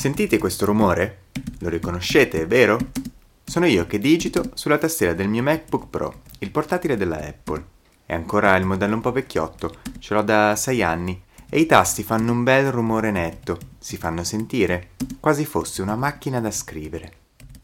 Sentite questo rumore? Lo riconoscete, vero? Sono io che digito sulla tastiera del mio MacBook Pro, il portatile della Apple. È ancora il modello un po' vecchiotto, ce l'ho da 6 anni e i tasti fanno un bel rumore netto, si fanno sentire, quasi fosse una macchina da scrivere.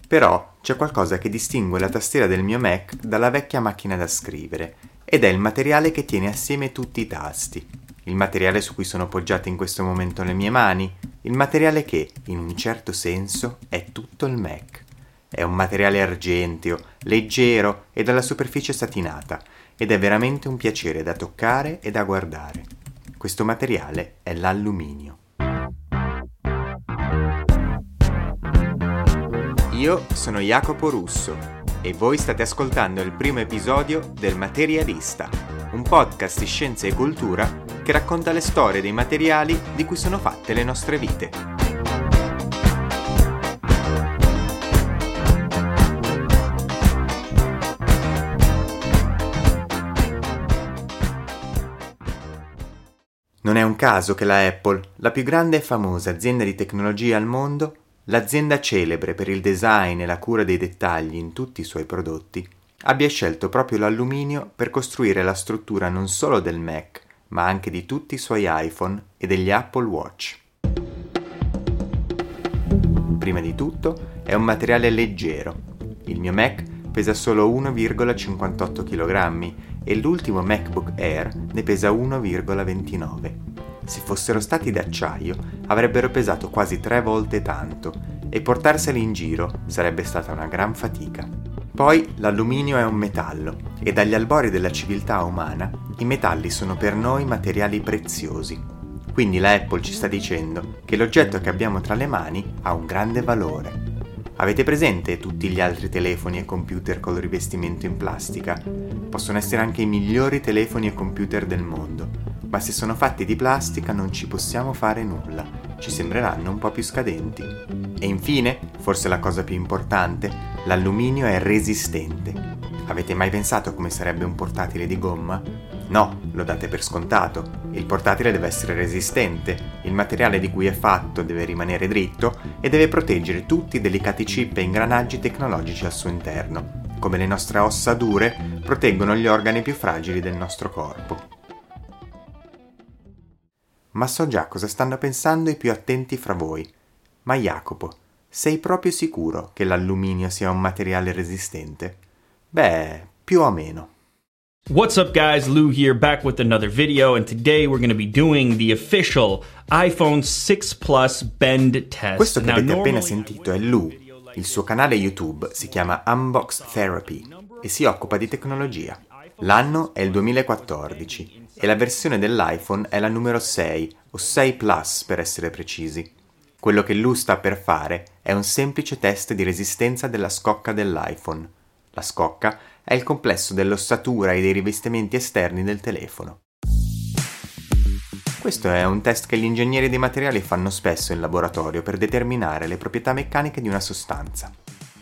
Però c'è qualcosa che distingue la tastiera del mio Mac dalla vecchia macchina da scrivere, ed è il materiale che tiene assieme tutti i tasti. Il materiale su cui sono poggiate in questo momento le mie mani, il materiale che, in un certo senso, è tutto il Mac. È un materiale argenteo, leggero e dalla superficie satinata, ed è veramente un piacere da toccare e da guardare. Questo materiale è l'alluminio. Io sono Jacopo Russo e voi state ascoltando il primo episodio del Materialista, un podcast di scienza e cultura che racconta le storie dei materiali di cui sono fatte le nostre vite. Non è un caso che la Apple, la più grande e famosa azienda di tecnologia al mondo, l'azienda celebre per il design e la cura dei dettagli in tutti i suoi prodotti, abbia scelto proprio l'alluminio per costruire la struttura non solo del Mac, ma anche di tutti i suoi iPhone e degli Apple Watch. Prima di tutto è un materiale leggero. Il mio Mac pesa solo 1,58 kg e l'ultimo MacBook Air ne pesa 1,29. Se fossero stati d'acciaio avrebbero pesato quasi tre volte tanto e portarseli in giro sarebbe stata una gran fatica. Poi l'alluminio è un metallo e dagli albori della civiltà umana i metalli sono per noi materiali preziosi. Quindi la Apple ci sta dicendo che l'oggetto che abbiamo tra le mani ha un grande valore. Avete presente tutti gli altri telefoni e computer col rivestimento in plastica? Possono essere anche i migliori telefoni e computer del mondo, ma se sono fatti di plastica non ci possiamo fare nulla, ci sembreranno un po' più scadenti. E infine, forse la cosa più importante, l'alluminio è resistente. Avete mai pensato come sarebbe un portatile di gomma? No, lo date per scontato. Il portatile deve essere resistente, il materiale di cui è fatto deve rimanere dritto e deve proteggere tutti i delicati chip e ingranaggi tecnologici al suo interno, come le nostre ossa dure proteggono gli organi più fragili del nostro corpo. Ma so già cosa stanno pensando i più attenti fra voi. Ma Jacopo, sei proprio sicuro che l'alluminio sia un materiale resistente? Beh, più o meno. What's up, guys? Lou here, back with another video, and today we're going to be doing the official iPhone 6 Plus bend test. Questo che avete appena sentito è Lou. Il suo canale YouTube si chiama Unbox Therapy e si occupa di tecnologia. L'anno è il 2014 e la versione dell'iPhone è la numero 6 o 6 Plus per essere precisi. Quello che Lou sta per fare è un semplice test di resistenza della scocca dell'iPhone. La scocca è il complesso dell'ossatura e dei rivestimenti esterni del telefono. Questo è un test che gli ingegneri dei materiali fanno spesso in laboratorio per determinare le proprietà meccaniche di una sostanza.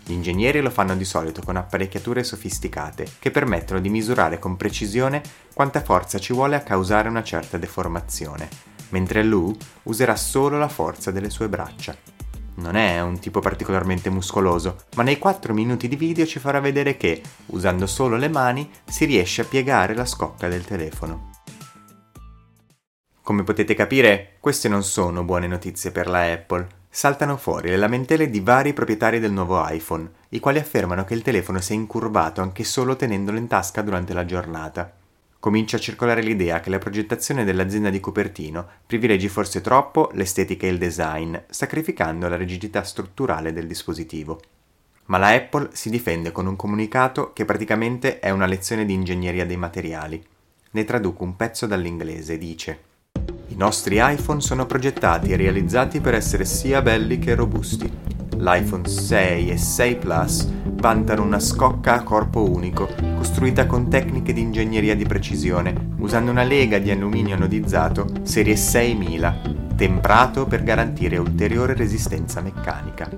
Gli ingegneri lo fanno di solito con apparecchiature sofisticate che permettono di misurare con precisione quanta forza ci vuole a causare una certa deformazione, mentre Lou userà solo la forza delle sue braccia. Non è un tipo particolarmente muscoloso, ma nei 4 minuti di video ci farà vedere che, usando solo le mani, si riesce a piegare la scocca del telefono. Come potete capire, queste non sono buone notizie per la Apple. Saltano fuori le lamentele di vari proprietari del nuovo iPhone, i quali affermano che il telefono si è incurvato anche solo tenendolo in tasca durante la giornata comincia a circolare l'idea che la progettazione dell'azienda di Cupertino privilegi forse troppo l'estetica e il design, sacrificando la rigidità strutturale del dispositivo. Ma la Apple si difende con un comunicato che praticamente è una lezione di ingegneria dei materiali. Ne traduco un pezzo dall'inglese, dice I nostri iPhone sono progettati e realizzati per essere sia belli che robusti. L'iPhone 6 e 6 Plus vantano una scocca a corpo unico, costruita con tecniche di ingegneria di precisione, usando una lega di alluminio anodizzato serie 6000, temprato per garantire ulteriore resistenza meccanica.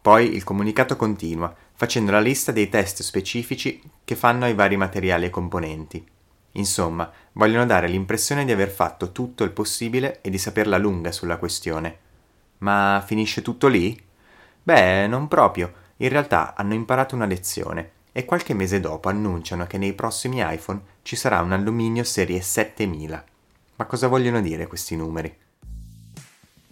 Poi il comunicato continua, facendo la lista dei test specifici che fanno ai vari materiali e componenti. Insomma, vogliono dare l'impressione di aver fatto tutto il possibile e di saperla lunga sulla questione. Ma finisce tutto lì? Beh, non proprio. In realtà hanno imparato una lezione e qualche mese dopo annunciano che nei prossimi iPhone ci sarà un alluminio serie 7000. Ma cosa vogliono dire questi numeri?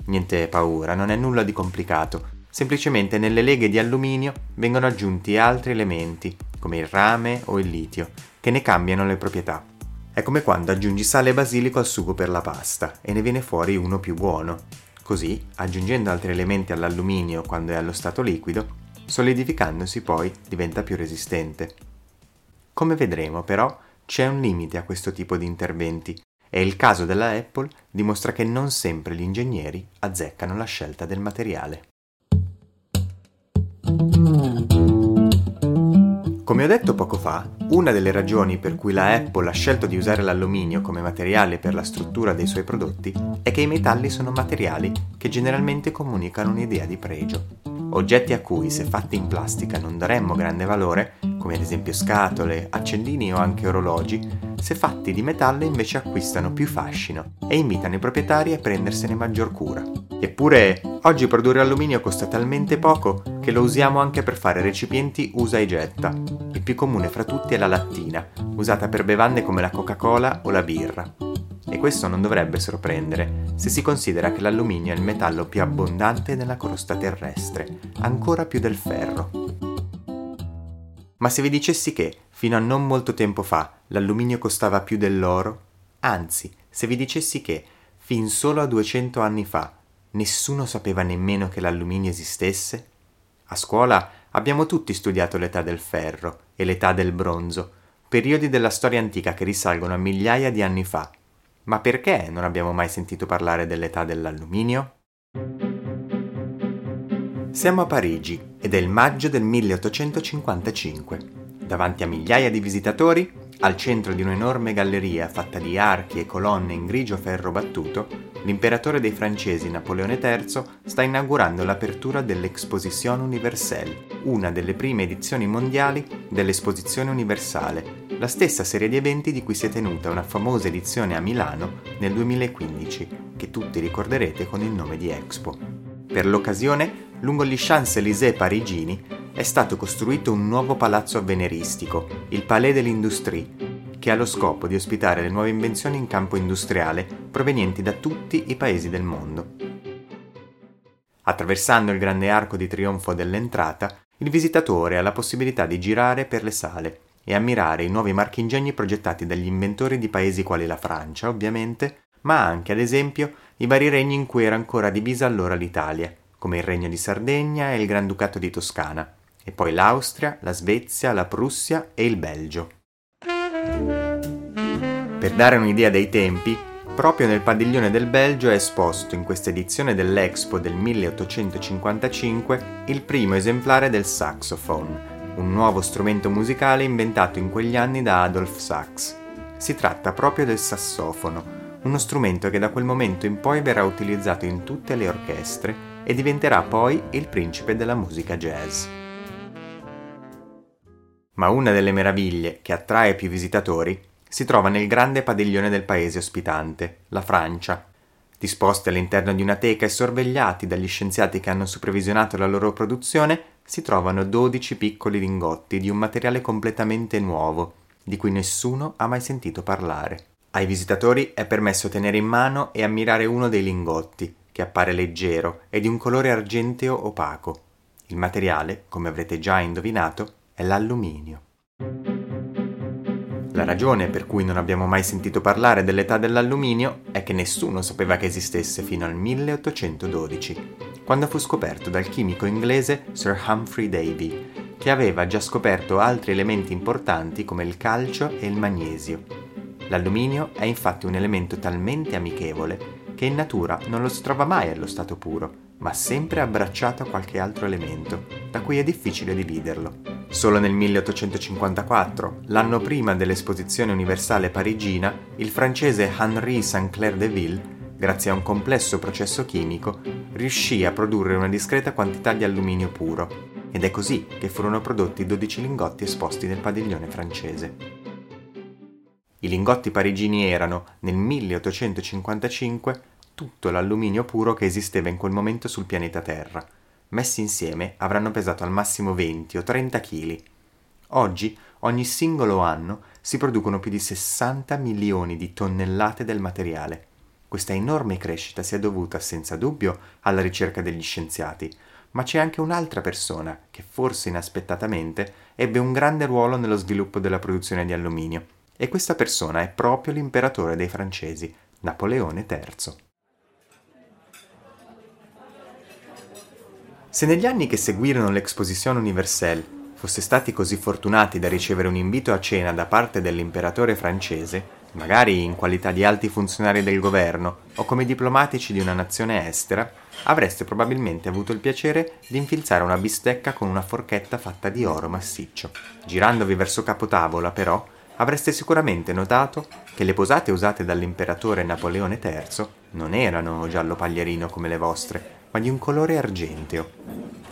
Niente paura, non è nulla di complicato. Semplicemente nelle leghe di alluminio vengono aggiunti altri elementi, come il rame o il litio, che ne cambiano le proprietà. È come quando aggiungi sale e basilico al sugo per la pasta e ne viene fuori uno più buono. Così, aggiungendo altri elementi all'alluminio quando è allo stato liquido, solidificandosi poi diventa più resistente. Come vedremo però, c'è un limite a questo tipo di interventi e il caso della Apple dimostra che non sempre gli ingegneri azzeccano la scelta del materiale. Come ho detto poco fa, una delle ragioni per cui la Apple ha scelto di usare l'alluminio come materiale per la struttura dei suoi prodotti è che i metalli sono materiali che generalmente comunicano un'idea di pregio. Oggetti a cui, se fatti in plastica, non daremmo grande valore, come ad esempio scatole, accendini o anche orologi, se fatti di metallo invece acquistano più fascino e invitano i proprietari a prendersene maggior cura. Eppure, oggi produrre alluminio costa talmente poco che lo usiamo anche per fare recipienti usa e getta. Il più comune fra tutti è la lattina, usata per bevande come la Coca-Cola o la birra. E questo non dovrebbe sorprendere se si considera che l'alluminio è il metallo più abbondante nella crosta terrestre, ancora più del ferro. Ma se vi dicessi che, fino a non molto tempo fa, l'alluminio costava più dell'oro? Anzi, se vi dicessi che, fin solo a 200 anni fa, nessuno sapeva nemmeno che l'alluminio esistesse? A scuola abbiamo tutti studiato l'età del ferro e l'età del bronzo, periodi della storia antica che risalgono a migliaia di anni fa. Ma perché non abbiamo mai sentito parlare dell'età dell'alluminio? Siamo a Parigi ed è il maggio del 1855. Davanti a migliaia di visitatori, al centro di un'enorme galleria fatta di archi e colonne in grigio ferro battuto, l'imperatore dei francesi Napoleone III sta inaugurando l'apertura dell'Exposition Universelle, una delle prime edizioni mondiali dell'Esposizione Universale, la stessa serie di eventi di cui si è tenuta una famosa edizione a Milano nel 2015, che tutti ricorderete con il nome di Expo. Per l'occasione, lungo gli Champs-Élysées parigini è stato costruito un nuovo palazzo avveniristico, il Palais de l'Industrie, che ha lo scopo di ospitare le nuove invenzioni in campo industriale provenienti da tutti i paesi del mondo. Attraversando il grande arco di trionfo dell'entrata, il visitatore ha la possibilità di girare per le sale e ammirare i nuovi marchingegni progettati dagli inventori di paesi quali la Francia, ovviamente, ma anche, ad esempio, i vari regni in cui era ancora divisa allora l'Italia, come il Regno di Sardegna e il Granducato di Toscana, e poi l'Austria, la Svezia, la Prussia e il Belgio. Per dare un'idea dei tempi, proprio nel padiglione del Belgio è esposto in questa edizione dell'Expo del 1855 il primo esemplare del saxophone, un nuovo strumento musicale inventato in quegli anni da Adolf Sax. Si tratta proprio del sassofono, uno strumento che da quel momento in poi verrà utilizzato in tutte le orchestre e diventerà poi il principe della musica jazz. Ma una delle meraviglie che attrae più visitatori si trova nel grande padiglione del paese ospitante, la Francia. Disposti all'interno di una teca e sorvegliati dagli scienziati che hanno supervisionato la loro produzione, si trovano 12 piccoli lingotti di un materiale completamente nuovo, di cui nessuno ha mai sentito parlare. Ai visitatori è permesso tenere in mano e ammirare uno dei lingotti, che appare leggero e di un colore argenteo opaco. Il materiale, come avrete già indovinato, è l'alluminio. La ragione per cui non abbiamo mai sentito parlare dell'età dell'alluminio è che nessuno sapeva che esistesse fino al 1812, quando fu scoperto dal chimico inglese Sir Humphrey Davy, che aveva già scoperto altri elementi importanti come il calcio e il magnesio. L'alluminio è infatti un elemento talmente amichevole che in natura non lo si trova mai allo stato puro, ma sempre abbracciato a qualche altro elemento, da cui è difficile dividerlo. Solo nel 1854, l'anno prima dell'Esposizione Universale Parigina, il francese Henri Saint-Clair de Ville, grazie a un complesso processo chimico, riuscì a produrre una discreta quantità di alluminio puro, ed è così che furono prodotti 12 lingotti esposti nel padiglione francese. I lingotti parigini erano, nel 1855, tutto l'alluminio puro che esisteva in quel momento sul pianeta Terra. Messi insieme avranno pesato al massimo 20 o 30 kg. Oggi, ogni singolo anno, si producono più di 60 milioni di tonnellate del materiale. Questa enorme crescita si è dovuta senza dubbio alla ricerca degli scienziati, ma c'è anche un'altra persona che forse inaspettatamente ebbe un grande ruolo nello sviluppo della produzione di alluminio, e questa persona è proprio l'imperatore dei francesi, Napoleone III. Se negli anni che seguirono l'Exposition Universelle foste stati così fortunati da ricevere un invito a cena da parte dell'imperatore francese, magari in qualità di alti funzionari del governo o come diplomatici di una nazione estera, avreste probabilmente avuto il piacere di infilzare una bistecca con una forchetta fatta di oro massiccio. Girandovi verso capotavola, però, avreste sicuramente notato che le posate usate dall'imperatore Napoleone III non erano giallo paglierino come le vostre, ma di un colore argenteo.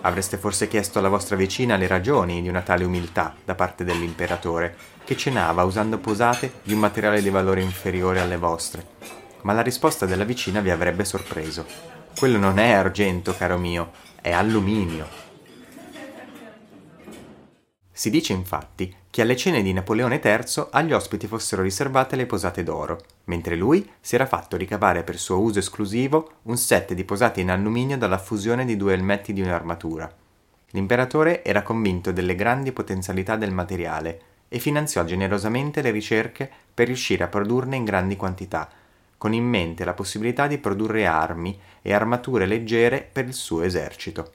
Avreste forse chiesto alla vostra vicina le ragioni di una tale umiltà da parte dell'imperatore, che cenava usando posate di un materiale di valore inferiore alle vostre. Ma la risposta della vicina vi avrebbe sorpreso. Quello non è argento, caro mio, è alluminio. Si dice infatti che alle cene di Napoleone III agli ospiti fossero riservate le posate d'oro, mentre lui si era fatto ricavare per suo uso esclusivo un set di posate in alluminio dalla fusione di due elmetti di un'armatura. L'imperatore era convinto delle grandi potenzialità del materiale e finanziò generosamente le ricerche per riuscire a produrne in grandi quantità, con in mente la possibilità di produrre armi e armature leggere per il suo esercito.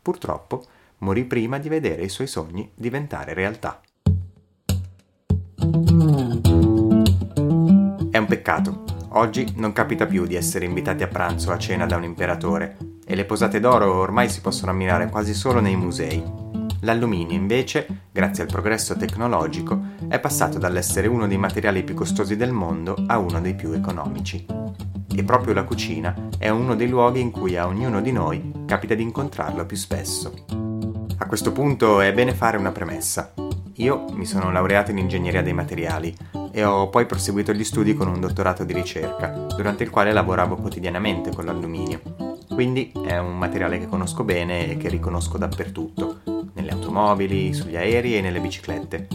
Purtroppo, morì prima di vedere i suoi sogni diventare realtà. Peccato. Oggi non capita più di essere invitati a pranzo o a cena da un imperatore e le posate d'oro ormai si possono ammirare quasi solo nei musei. L'alluminio invece, grazie al progresso tecnologico, è passato dall'essere uno dei materiali più costosi del mondo a uno dei più economici. E proprio la cucina è uno dei luoghi in cui a ognuno di noi capita di incontrarlo più spesso. A questo punto è bene fare una premessa. Io mi sono laureato in ingegneria dei materiali e ho poi proseguito gli studi con un dottorato di ricerca, durante il quale lavoravo quotidianamente con l'alluminio. Quindi è un materiale che conosco bene e che riconosco dappertutto, nelle automobili, sugli aerei e nelle biciclette.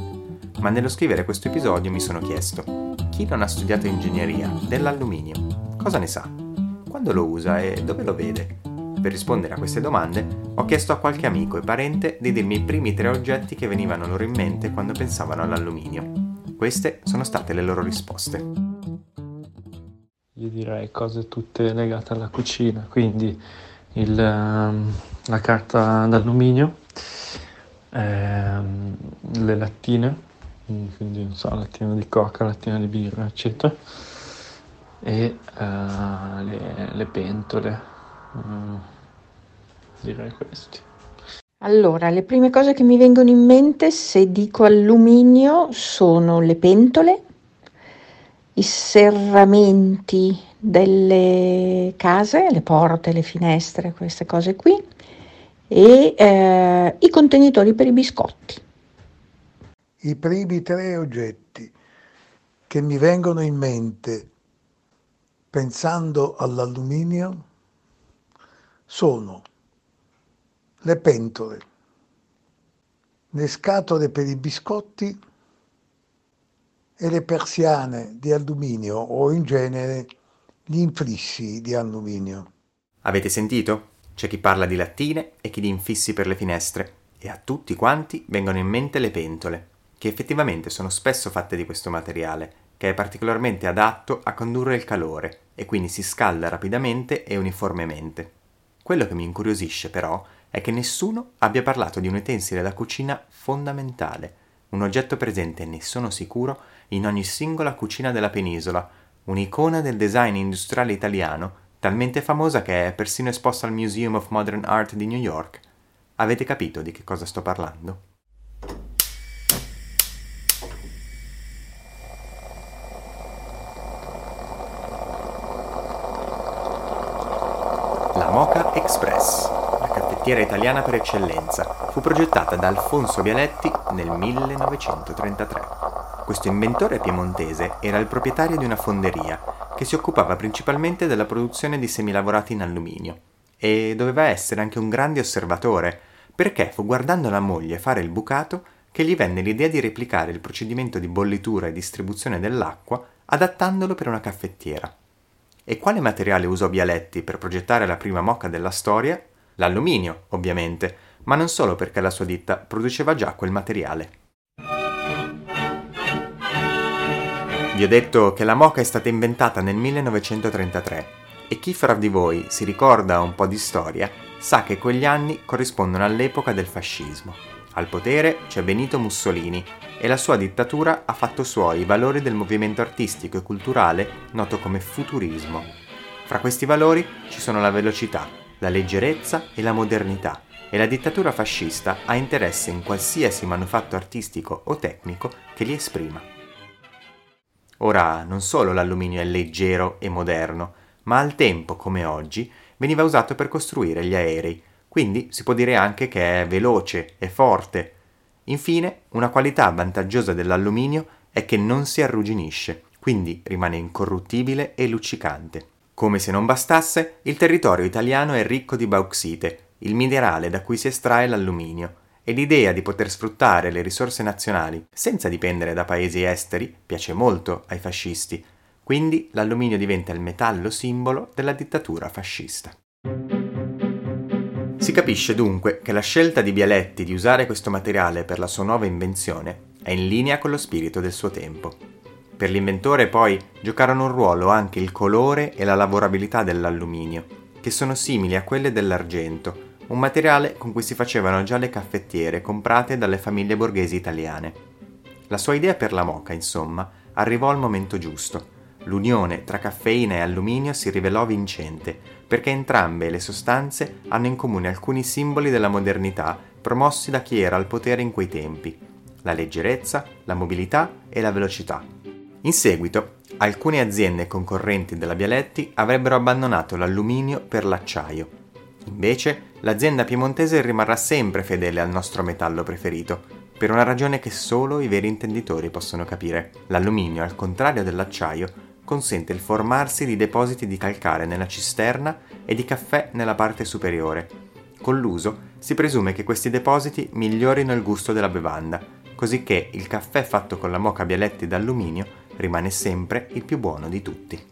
Ma nello scrivere questo episodio mi sono chiesto, chi non ha studiato ingegneria dell'alluminio, cosa ne sa? Quando lo usa e dove lo vede? Per rispondere a queste domande ho chiesto a qualche amico e parente di dirmi i primi tre oggetti che venivano loro in mente quando pensavano all'alluminio. Queste sono state le loro risposte. Io direi cose tutte legate alla cucina, quindi il, ehm, la carta d'alluminio, ehm, le lattine, quindi non so, lattina di coca, lattina di birra, eccetera, e uh, le, le pentole. Mm, direi questi. Allora, le prime cose che mi vengono in mente se dico alluminio sono le pentole, i serramenti delle case, le porte, le finestre, queste cose qui, e eh, i contenitori per i biscotti. I primi tre oggetti che mi vengono in mente pensando all'alluminio sono le pentole, le scatole per i biscotti e le persiane di alluminio o in genere gli infissi di alluminio. Avete sentito? C'è chi parla di lattine e chi di infissi per le finestre e a tutti quanti vengono in mente le pentole, che effettivamente sono spesso fatte di questo materiale, che è particolarmente adatto a condurre il calore e quindi si scalda rapidamente e uniformemente. Quello che mi incuriosisce però è che nessuno abbia parlato di un utensile da cucina fondamentale, un oggetto presente, ne sono sicuro, in ogni singola cucina della penisola, un'icona del design industriale italiano, talmente famosa che è persino esposta al Museum of Modern Art di New York. Avete capito di che cosa sto parlando? La Mocha Express, caffettiera italiana per eccellenza, fu progettata da Alfonso Vialetti nel 1933. Questo inventore piemontese era il proprietario di una fonderia che si occupava principalmente della produzione di semilavorati in alluminio e doveva essere anche un grande osservatore, perché fu guardando la moglie fare il bucato che gli venne l'idea di replicare il procedimento di bollitura e distribuzione dell'acqua adattandolo per una caffettiera. E quale materiale usò Bialetti per progettare la prima mocca della storia? L'alluminio, ovviamente, ma non solo perché la sua ditta produceva già quel materiale. Vi ho detto che la moca è stata inventata nel 1933 e chi fra di voi si ricorda un po' di storia sa che quegli anni corrispondono all'epoca del fascismo. Al potere c'è Benito Mussolini e la sua dittatura ha fatto suoi i valori del movimento artistico e culturale noto come futurismo. Fra questi valori ci sono la velocità, la leggerezza e la modernità e la dittatura fascista ha interesse in qualsiasi manufatto artistico o tecnico che li esprima. Ora non solo l'alluminio è leggero e moderno, ma al tempo, come oggi, veniva usato per costruire gli aerei, quindi si può dire anche che è veloce e forte. Infine, una qualità vantaggiosa dell'alluminio è che non si arrugginisce, quindi rimane incorruttibile e luccicante. Come se non bastasse, il territorio italiano è ricco di bauxite, il minerale da cui si estrae l'alluminio, e l'idea di poter sfruttare le risorse nazionali senza dipendere da paesi esteri piace molto ai fascisti, quindi l'alluminio diventa il metallo simbolo della dittatura fascista. Si capisce dunque che la scelta di Bialetti di usare questo materiale per la sua nuova invenzione è in linea con lo spirito del suo tempo. Per l'inventore poi giocarono un ruolo anche il colore e la lavorabilità dell'alluminio, che sono simili a quelle dell'argento, un materiale con cui si facevano già le caffettiere comprate dalle famiglie borghesi italiane. La sua idea per la moca, insomma, arrivò al momento giusto. L'unione tra caffeina e alluminio si rivelò vincente perché entrambe le sostanze hanno in comune alcuni simboli della modernità promossi da chi era al potere in quei tempi, la leggerezza, la mobilità e la velocità. In seguito, alcune aziende concorrenti della Bialetti avrebbero abbandonato l'alluminio per l'acciaio. Invece, l'azienda piemontese rimarrà sempre fedele al nostro metallo preferito, per una ragione che solo i veri intenditori possono capire. L'alluminio, al contrario dell'acciaio, consente il formarsi di depositi di calcare nella cisterna e di caffè nella parte superiore. Con l'uso si presume che questi depositi migliorino il gusto della bevanda, così che il caffè fatto con la moca Bialetti d'alluminio rimane sempre il più buono di tutti.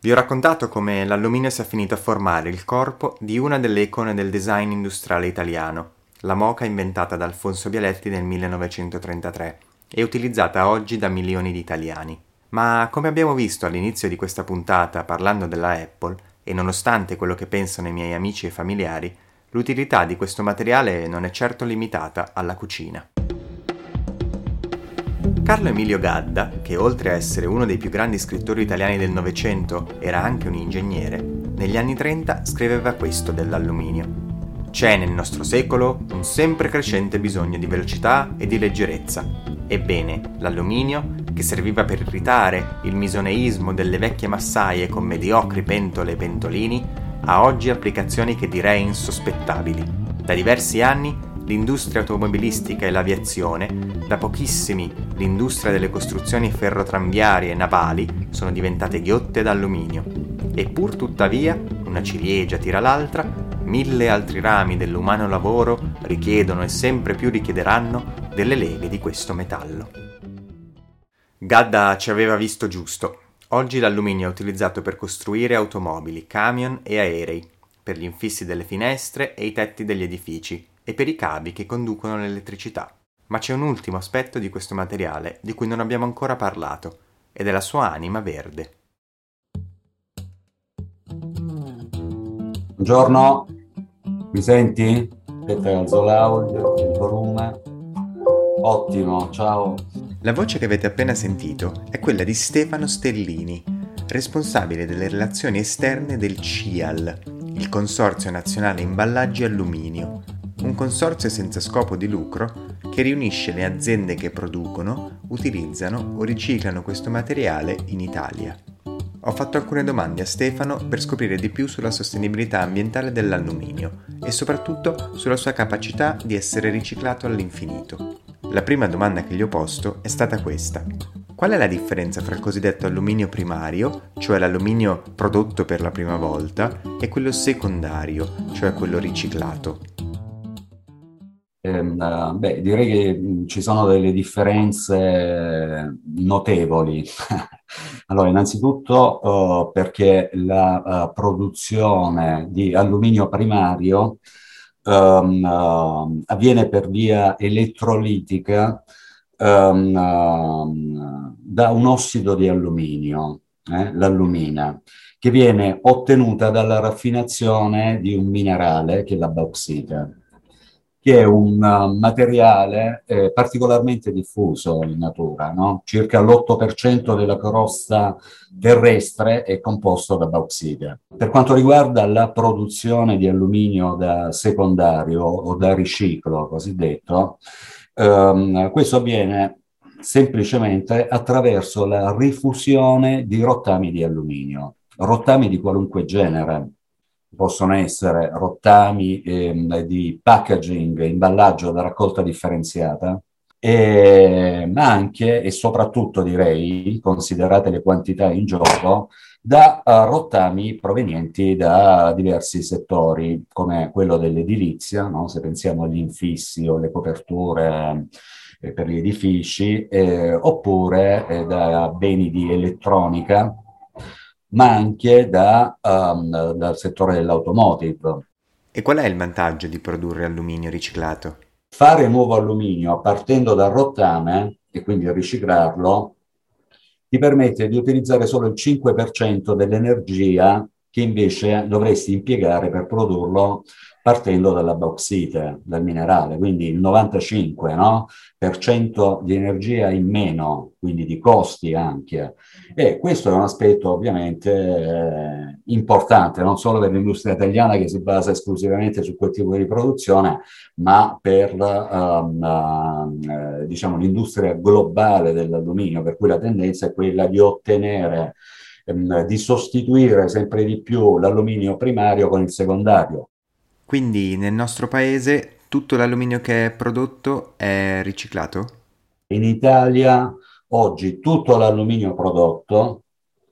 Vi ho raccontato come l'alluminio sia finito a formare il corpo di una delle icone del design industriale italiano, la moca inventata da Alfonso Bialetti nel 1933 e utilizzata oggi da milioni di italiani. Ma come abbiamo visto all'inizio di questa puntata parlando della Apple, e nonostante quello che pensano i miei amici e familiari, l'utilità di questo materiale non è certo limitata alla cucina. Carlo Emilio Gadda, che oltre a essere uno dei più grandi scrittori italiani del Novecento era anche un ingegnere, negli anni 30 scriveva questo dell'alluminio. C'è nel nostro secolo un sempre crescente bisogno di velocità e di leggerezza, Ebbene, l'alluminio, che serviva per irritare il misoneismo delle vecchie massaie con mediocri pentole e pentolini, ha oggi applicazioni che direi insospettabili. Da diversi anni l'industria automobilistica e l'aviazione, da pochissimi l'industria delle costruzioni ferrotranviarie e navali sono diventate ghiotte d'alluminio. E pur tuttavia, una ciliegia tira l'altra, mille altri rami dell'umano lavoro richiedono e sempre più richiederanno delle leghe di questo metallo. Gadda ci aveva visto giusto. Oggi l'alluminio è utilizzato per costruire automobili, camion e aerei, per gli infissi delle finestre e i tetti degli edifici e per i cavi che conducono l'elettricità. Ma c'è un ultimo aspetto di questo materiale di cui non abbiamo ancora parlato, ed è la sua anima verde. Buongiorno, mi senti? Aspetta, alzo l'audio, il volume. Ottimo, ciao. La voce che avete appena sentito è quella di Stefano Stellini, responsabile delle relazioni esterne del CIAL, il Consorzio Nazionale Imballaggi Alluminio, un consorzio senza scopo di lucro che riunisce le aziende che producono, utilizzano o riciclano questo materiale in Italia. Ho fatto alcune domande a Stefano per scoprire di più sulla sostenibilità ambientale dell'alluminio e soprattutto sulla sua capacità di essere riciclato all'infinito. La prima domanda che gli ho posto è stata questa. Qual è la differenza fra il cosiddetto alluminio primario, cioè l'alluminio prodotto per la prima volta, e quello secondario, cioè quello riciclato? Eh, beh, direi che ci sono delle differenze notevoli. allora, innanzitutto uh, perché la uh, produzione di alluminio primario um, uh, avviene per via elettrolitica um, um, da un ossido di alluminio, eh, l'allumina, che viene ottenuta dalla raffinazione di un minerale che è la bauxite che è un uh, materiale eh, particolarmente diffuso in natura, no? circa l'8% della crosta terrestre è composto da bauxite. Per quanto riguarda la produzione di alluminio da secondario o da riciclo cosiddetto, Um, questo avviene semplicemente attraverso la rifusione di rottami di alluminio, rottami di qualunque genere. Possono essere rottami eh, di packaging, imballaggio da raccolta differenziata, e, ma anche e soprattutto direi, considerate le quantità in gioco, da uh, rottami provenienti da diversi settori, come quello dell'edilizia, no? se pensiamo agli infissi o alle coperture eh, per gli edifici, eh, oppure eh, da beni di elettronica, ma anche da, um, dal settore dell'automotive. E qual è il vantaggio di produrre alluminio riciclato? Fare nuovo alluminio partendo dal rottame e quindi riciclarlo ti permette di utilizzare solo il 5% dell'energia che invece dovresti impiegare per produrlo partendo dalla bauxite, dal minerale, quindi il 95% no? per cento di energia in meno, quindi di costi anche. E questo è un aspetto ovviamente eh, importante, non solo per l'industria italiana che si basa esclusivamente su quel tipo di produzione, ma per um, uh, diciamo, l'industria globale dell'alluminio, per cui la tendenza è quella di ottenere um, di sostituire sempre di più l'alluminio primario con il secondario. Quindi nel nostro paese tutto l'alluminio che è prodotto è riciclato? In Italia oggi tutto l'alluminio prodotto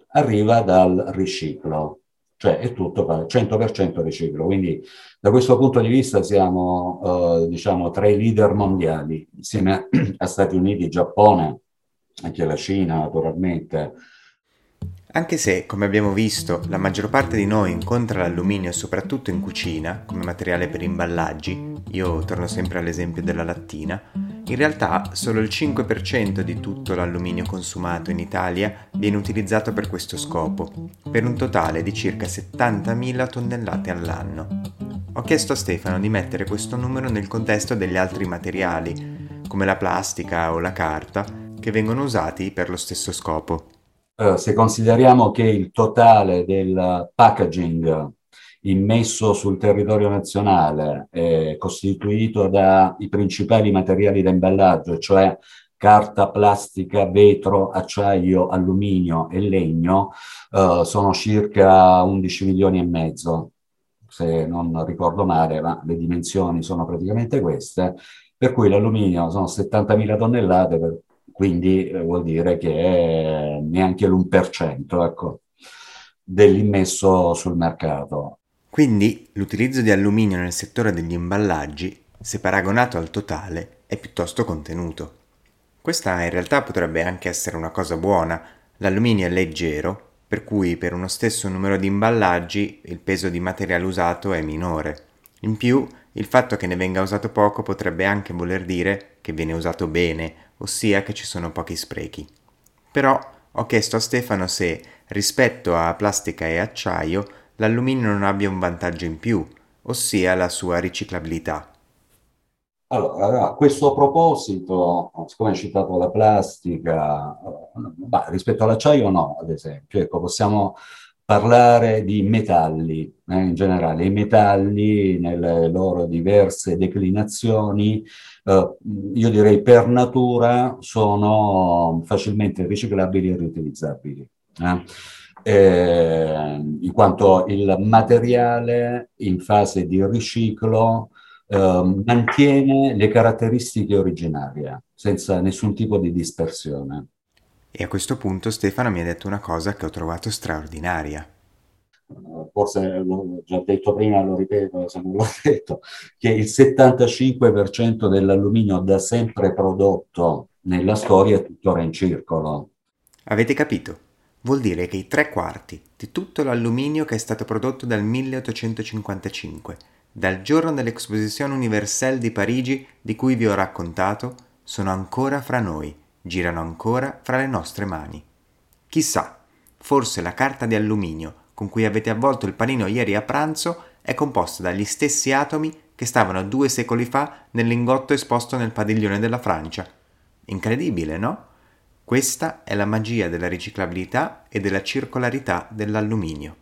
arriva dal riciclo, cioè è tutto 100% riciclo. Quindi da questo punto di vista siamo eh, diciamo tra i leader mondiali, insieme a Stati Uniti, Giappone, anche la Cina naturalmente, anche se, come abbiamo visto, la maggior parte di noi incontra l'alluminio soprattutto in cucina, come materiale per imballaggi, io torno sempre all'esempio della lattina, in realtà solo il 5% di tutto l'alluminio consumato in Italia viene utilizzato per questo scopo, per un totale di circa 70.000 tonnellate all'anno. Ho chiesto a Stefano di mettere questo numero nel contesto degli altri materiali, come la plastica o la carta, che vengono usati per lo stesso scopo. Eh, se consideriamo che il totale del packaging immesso sul territorio nazionale è costituito dai principali materiali da imballaggio, cioè carta, plastica, vetro, acciaio, alluminio e legno, uh, sono circa 11 milioni e mezzo, se non ricordo male, ma le dimensioni sono praticamente queste, per cui l'alluminio sono 70.000 tonnellate, per, quindi eh, vuol dire che neanche l'1% ecco, dell'immesso sul mercato. Quindi l'utilizzo di alluminio nel settore degli imballaggi, se paragonato al totale, è piuttosto contenuto. Questa in realtà potrebbe anche essere una cosa buona. L'alluminio è leggero, per cui per uno stesso numero di imballaggi il peso di materiale usato è minore. In più, il fatto che ne venga usato poco potrebbe anche voler dire che viene usato bene ossia che ci sono pochi sprechi. Però ho chiesto a Stefano se, rispetto a plastica e acciaio, l'alluminio non abbia un vantaggio in più, ossia la sua riciclabilità. Allora, a questo proposito, siccome hai citato la plastica, bah, rispetto all'acciaio no, ad esempio, ecco, possiamo parlare di metalli eh, in generale. I metalli nelle loro diverse declinazioni, eh, io direi per natura, sono facilmente riciclabili e riutilizzabili. Eh? Eh, in quanto il materiale in fase di riciclo eh, mantiene le caratteristiche originarie senza nessun tipo di dispersione. E a questo punto Stefano mi ha detto una cosa che ho trovato straordinaria. Forse l'ho già detto prima, lo ripeto se non l'ho detto, che il 75% dell'alluminio da sempre prodotto nella storia è tuttora in circolo. Avete capito? Vuol dire che i tre quarti di tutto l'alluminio che è stato prodotto dal 1855, dal giorno dell'Exposizione Universelle di Parigi di cui vi ho raccontato, sono ancora fra noi girano ancora fra le nostre mani. Chissà, forse la carta di alluminio con cui avete avvolto il panino ieri a pranzo è composta dagli stessi atomi che stavano due secoli fa nel lingotto esposto nel padiglione della Francia. Incredibile, no? Questa è la magia della riciclabilità e della circolarità dell'alluminio.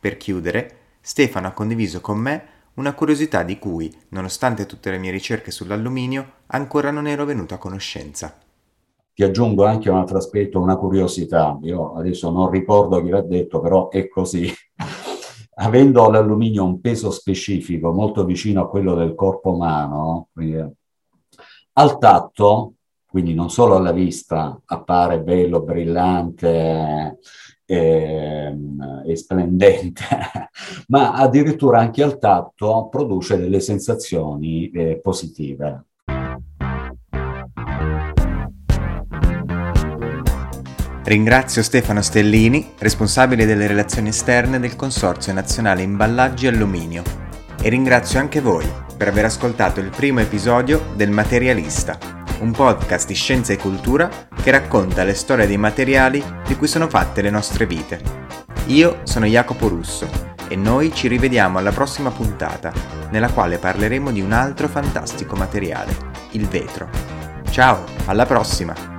Per chiudere, Stefano ha condiviso con me una curiosità di cui, nonostante tutte le mie ricerche sull'alluminio, ancora non ero venuto a conoscenza. Ti aggiungo anche un altro aspetto, una curiosità. Io adesso non ricordo chi l'ha detto, però è così. Avendo l'alluminio un peso specifico molto vicino a quello del corpo umano, al tatto, quindi non solo alla vista, appare bello, brillante e, e splendente, ma addirittura anche al tatto produce delle sensazioni eh, positive. Ringrazio Stefano Stellini, responsabile delle relazioni esterne del Consorzio Nazionale Imballaggi Alluminio, e ringrazio anche voi per aver ascoltato il primo episodio del Materialista, un podcast di scienza e cultura che racconta le storie dei materiali di cui sono fatte le nostre vite. Io sono Jacopo Russo e noi ci rivediamo alla prossima puntata, nella quale parleremo di un altro fantastico materiale, il vetro. Ciao, alla prossima!